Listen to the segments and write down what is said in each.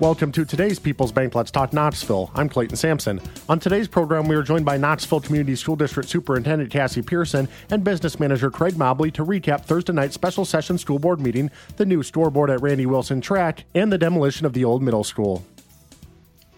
Welcome to today's People's Bank Let's Talk Knoxville. I'm Clayton Sampson. On today's program, we are joined by Knoxville Community School District Superintendent Cassi Pearson and Business Manager Craig Mobley to recap Thursday night's special session school board meeting, the new scoreboard at Randy Wilson Track, and the demolition of the old middle school.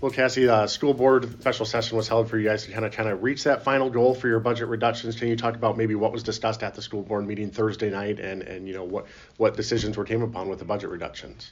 Well, Cassi, uh, school board special session was held for you guys to kind of kind of reach that final goal for your budget reductions. Can you talk about maybe what was discussed at the school board meeting Thursday night, and and you know what what decisions were came upon with the budget reductions?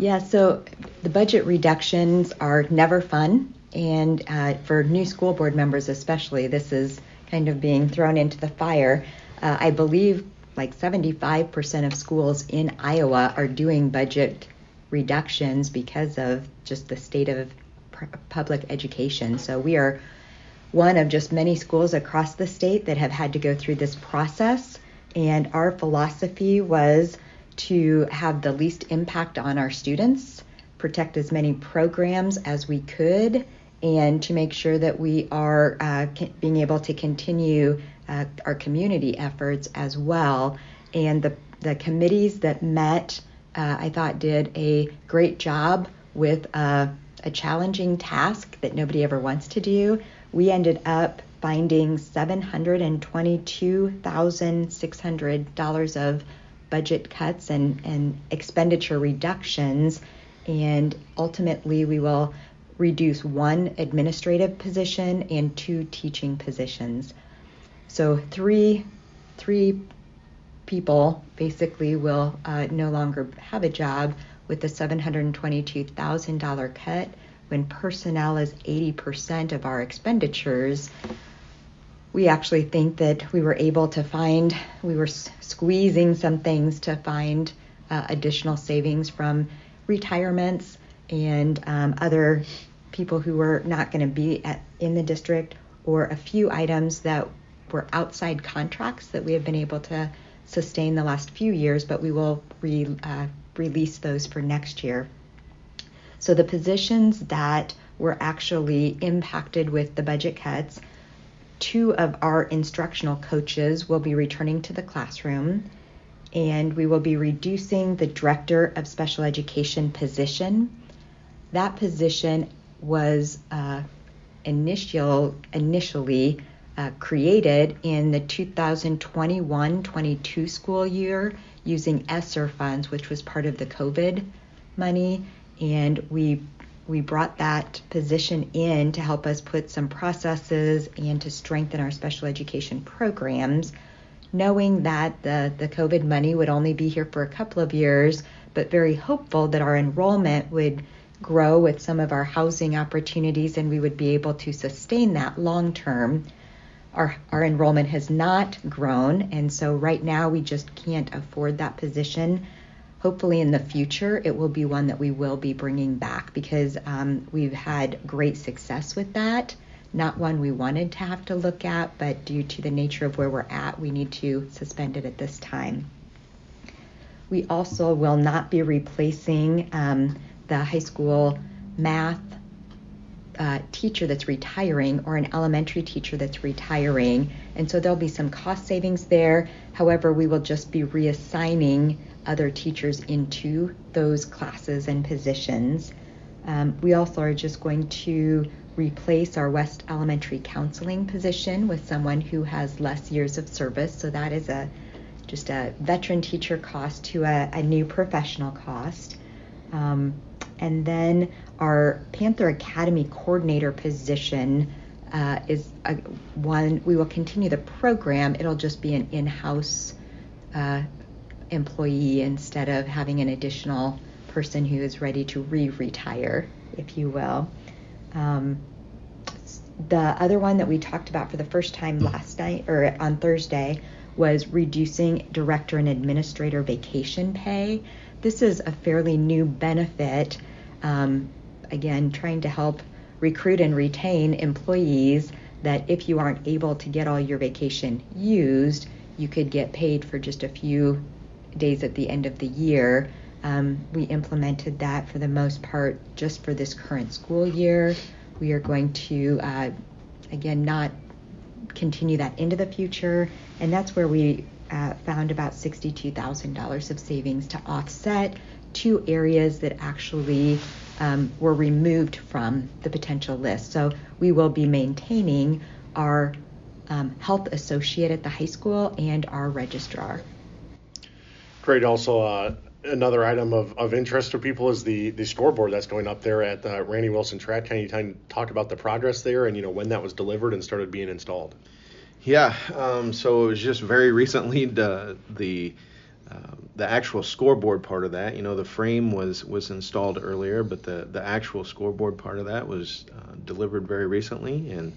Yeah, so the budget reductions are never fun, and uh, for new school board members especially, this is kind of being thrown into the fire. Uh, I believe like 75% of schools in Iowa are doing budget reductions because of just the state of pr- public education. So we are one of just many schools across the state that have had to go through this process, and our philosophy was to have the least impact on our students, protect as many programs as we could, and to make sure that we are uh, being able to continue uh, our community efforts as well. And the, the committees that met, uh, I thought, did a great job with a, a challenging task that nobody ever wants to do. We ended up finding $722,600 of budget cuts and, and expenditure reductions. And ultimately, we will reduce one administrative position and two teaching positions. So three, three people basically will uh, no longer have a job with the $722,000 cut when personnel is 80% of our expenditures we actually think that we were able to find, we were squeezing some things to find uh, additional savings from retirements and um, other people who were not going to be at, in the district, or a few items that were outside contracts that we have been able to sustain the last few years, but we will re, uh, release those for next year. So the positions that were actually impacted with the budget cuts two of our instructional coaches will be returning to the classroom and we will be reducing the director of special education position. That position was uh, initial, initially uh, created in the 2021 22 school year using ESSER funds, which was part of the COVID money. And we we brought that position in to help us put some processes and to strengthen our special education programs, knowing that the, the COVID money would only be here for a couple of years, but very hopeful that our enrollment would grow with some of our housing opportunities and we would be able to sustain that long term. Our, our enrollment has not grown, and so right now we just can't afford that position hopefully in the future it will be one that we will be bringing back because um, we've had great success with that. Not one we wanted to have to look at but due to the nature of where we're at we need to suspend it at this time. We also will not be replacing um, the high school math teacher that's retiring or an elementary teacher that's retiring. And so there'll be some cost savings there. However, we will just be reassigning other teachers into those classes and positions. Um, we also are just going to replace our West Elementary counseling position with someone who has less years of service. So that is a just a veteran teacher cost to a, a new professional cost. Um, and then our Panther Academy coordinator position uh, is a, one, we will continue the program. It'll just be an in house uh, employee instead of having an additional person who is ready to re-retire, if you will. Um, the other one that we talked about for the first time last night or on Thursday was reducing director and administrator vacation pay. This is a fairly new benefit Um, again, trying to help recruit and retain employees that if you aren't able to get all your vacation used, you could get paid for just a few days at the end of the year. Um, we implemented that for the most part just for this current school year. We are going to, uh, again, not continue that into the future, and that's where we uh, found about $62,000 of savings to offset two areas that actually um, were removed from the potential list. So we will be maintaining our um, health associate at the high school and our registrar. Great. Also, uh, another item of, of interest to people is the, the scoreboard that's going up there at uh, Randy Wilson Track. Can you talk about the progress there and you know when that was delivered and started being installed? Yeah. Um, so it was just very recently the the um, the actual scoreboard part of that, you know, the frame was was installed earlier, but the the actual scoreboard part of that was uh, delivered very recently, and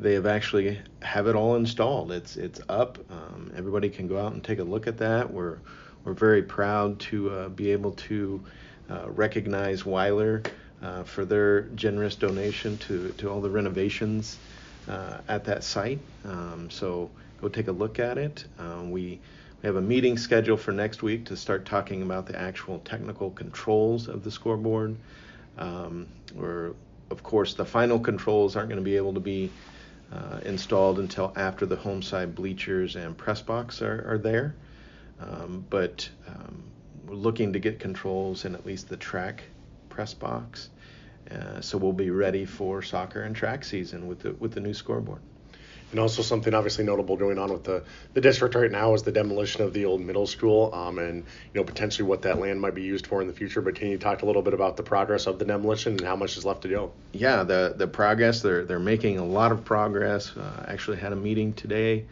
they have actually have it all installed. It's it's up. Um, everybody can go out and take a look at that. We're we're very proud to uh, be able to uh, recognize Weiler uh, for their generous donation to to all the renovations uh, at that site. Um, so go take a look at it. Um, we we have a meeting scheduled for next week to start talking about the actual technical controls of the scoreboard. Um, where, of course, the final controls aren't going to be able to be uh, installed until after the home side bleachers and press box are, are there. Um, but um, we're looking to get controls in at least the track press box. Uh, so we'll be ready for soccer and track season with the with the new scoreboard. And also something obviously notable going on with the, the district right now is the demolition of the old middle school um, and you know potentially what that land might be used for in the future. But can you talk a little bit about the progress of the demolition and how much is left to go? Yeah, the the progress they're they're making a lot of progress. Uh, actually had a meeting today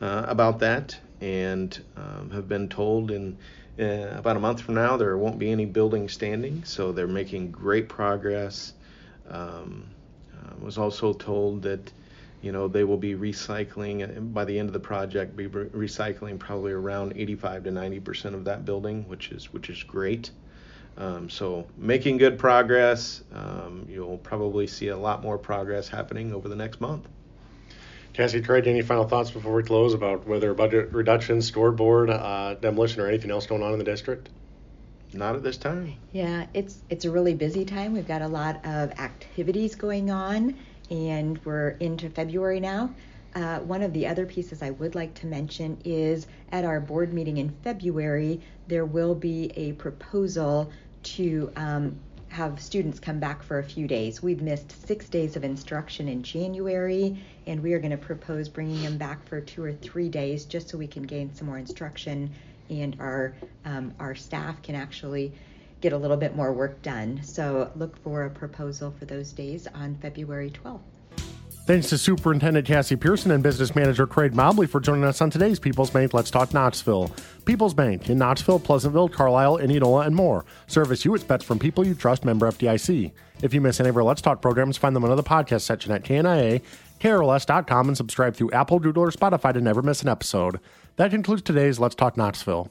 uh, about that and um, have been told in uh, about a month from now there won't be any building standing. So they're making great progress. Um, uh, was also told that you know they will be recycling by the end of the project be re- recycling probably around 85 to 90 percent of that building which is which is great um, so making good progress um, you'll probably see a lot more progress happening over the next month Cassi, Craig, any final thoughts before we close about whether budget reduction, scoreboard, uh, demolition, or anything else going on in the district? Not at this time. Yeah, it's it's a really busy time. We've got a lot of activities going on and we're into February now. Uh, one of the other pieces I would like to mention is at our board meeting in February, there will be a proposal to um, have students come back for a few days. We've missed six days of instruction in January, and we are going to propose bringing them back for two or three days just so we can gain some more instruction and our um, our staff can actually get a little bit more work done. So look for a proposal for those days on February 12th. Thanks to Superintendent Cassi Pearson and Business Manager Craig Mobley for joining us on today's People's Bank Let's Talk Knoxville. People's Bank in Knoxville, Pleasantville, Carlisle, Indianola, and more. Service you, bets from people you trust, member FDIC. If you miss any of our Let's Talk programs, find them under the podcast section at KNIA, KRLS.com, and subscribe through Apple, Google, or Spotify to never miss an episode. That concludes today's Let's Talk Knoxville.